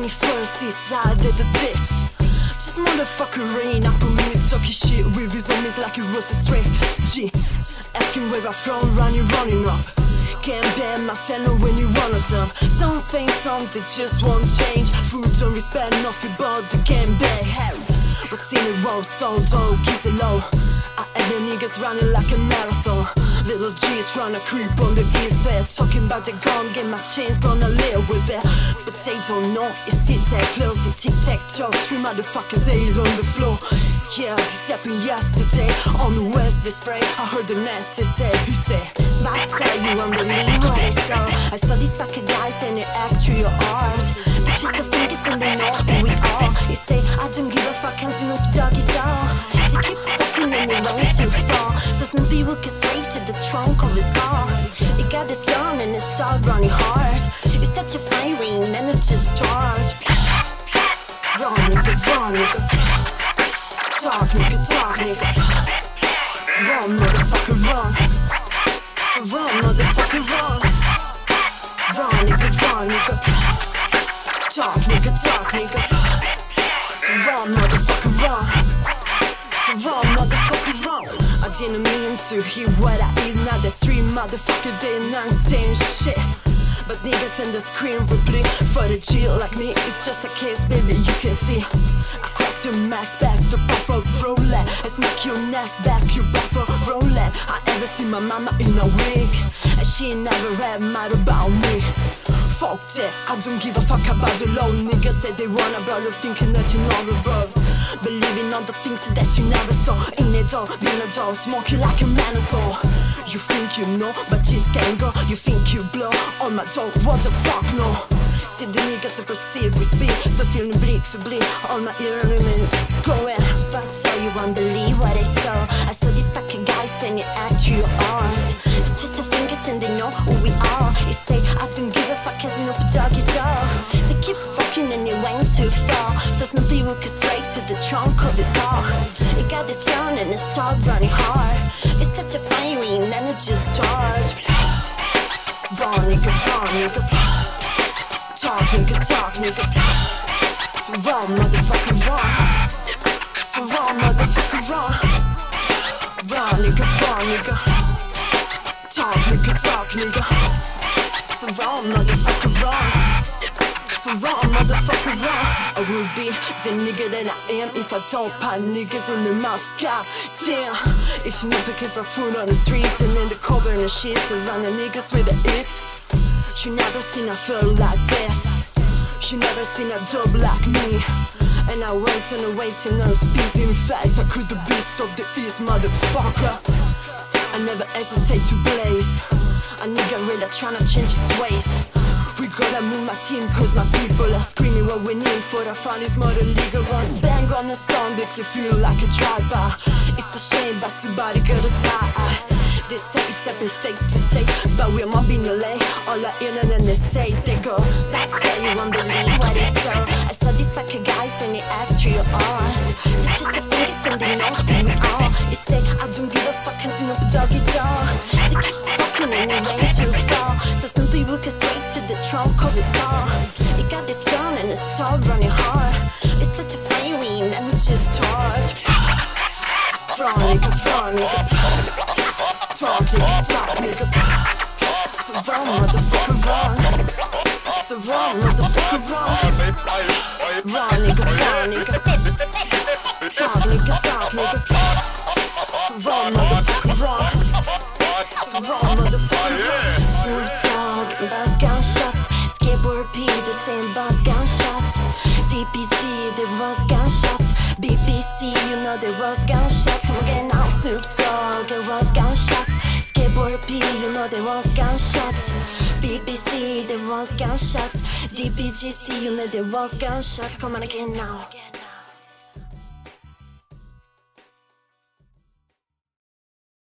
21st decided the bitch. Just motherfucker rain up on me Talking shit with his homies like it was a straight G Asking where I'm from, running, running up. Can't ban myself when you wanna dump Some things, something just won't change. Food don't respect nothing but can't bear hell What's in the wrong, so don't kiss it low. I and the niggas running like a marathon Little G trying to creep on the east side Talking about the gun, get my chains gonna live with it. But they don't know, it's it that close It tic tac toe, three motherfuckers ate on the floor. Yeah, this happened yesterday. On the west display, I heard the nasty say He said, I tell you I'm the what I saw I saw these pack of guys and they act to your art. They twist the fingers and they know who we are. He say, I don't give a fuck, I'm Snoop Doggy of his car He got this gun and it started running hard It's such a firing and it just started Run nigga, run nigga. Talk nigga, talk nigga. Run motherfucker, run. So run motherfucker, run. Run nigga, run nigga. Talk nigga, talk nigga. So run motherfucker, run. So run motherfucker, didn't mean to hear what I eat. Now the street motherfucker did not saying shit. But niggas in the screen replay For the G like me, it's just a case, baby, you can see. I crack the Mac back, the buffer roulette I smack your neck back, you buffer roulette I ever see my mama in a week And she never read mad about me. Fuck that, I don't give a fuck about the low. Niggas said they wanna blow. Thinking that you know the ropes Believing on the things that you never saw. In a door, in a door, smoke you like a manifold You think you know, but just can't go. You think you blow on my door, what the fuck no? See the niggas who proceed with speed So feeling bleed to bleed. All my elements going But tell you won't believe what I saw. I saw these of guys and you act your art. They twist their fingers and they know who we are. They say I don't give a fuck as Snoop Doggy Dogg They keep fucking and it went too far. So Snoopy would go straight the trunk of his car. He got this gun and it started running hard. It's such a it just started Run nigga, run nigga. Talk nigga, talk nigga. So run motherfucker, run So run motherfucker, run Run nigga, run nigga. Talk nigga, talk nigga. So run motherfucker, run So run motherfucker, run I will be the nigga that I am If I don't put niggas in the mouth, god damn If you never give a food on the street And in the cover and the shit Around the niggas with the it you never seen a feel like this. You never seen a dope like me. And I went on a to no speeds. In fact, I could the beast of the east, motherfucker. I never hesitate to blaze. A nigga really tryna change his ways. Gotta move my team cause my people are screaming what we need for the fun. Is more than legal run bang on the song that you feel like a drive-by It's a shame but somebody gotta die They say it's a mistake to say But we're mobbing LA All I hear and they say They go That tell you won't believe what they saw. I saw these pack of guys and they act real art. They twist their fingers and they know started running hard It's such a and we just start Run nigga, run nigga Talk nigga, talk nigga So run motherfucker run. So run motherfucker run. Run nigga, run nigga Talk nigga, talk nigga So run motherfucker run. So run motherfucker run. Snoop Dogg buzz gunshots Skateboard P, the same gunshots DPG, there was gunshots BBC, you know there was gunshots Come again now, Snoop Dogg, there was gunshots Skateboard P, you know there was gunshots BBC, there was gunshots DPGC, you know there was gunshots Come on again now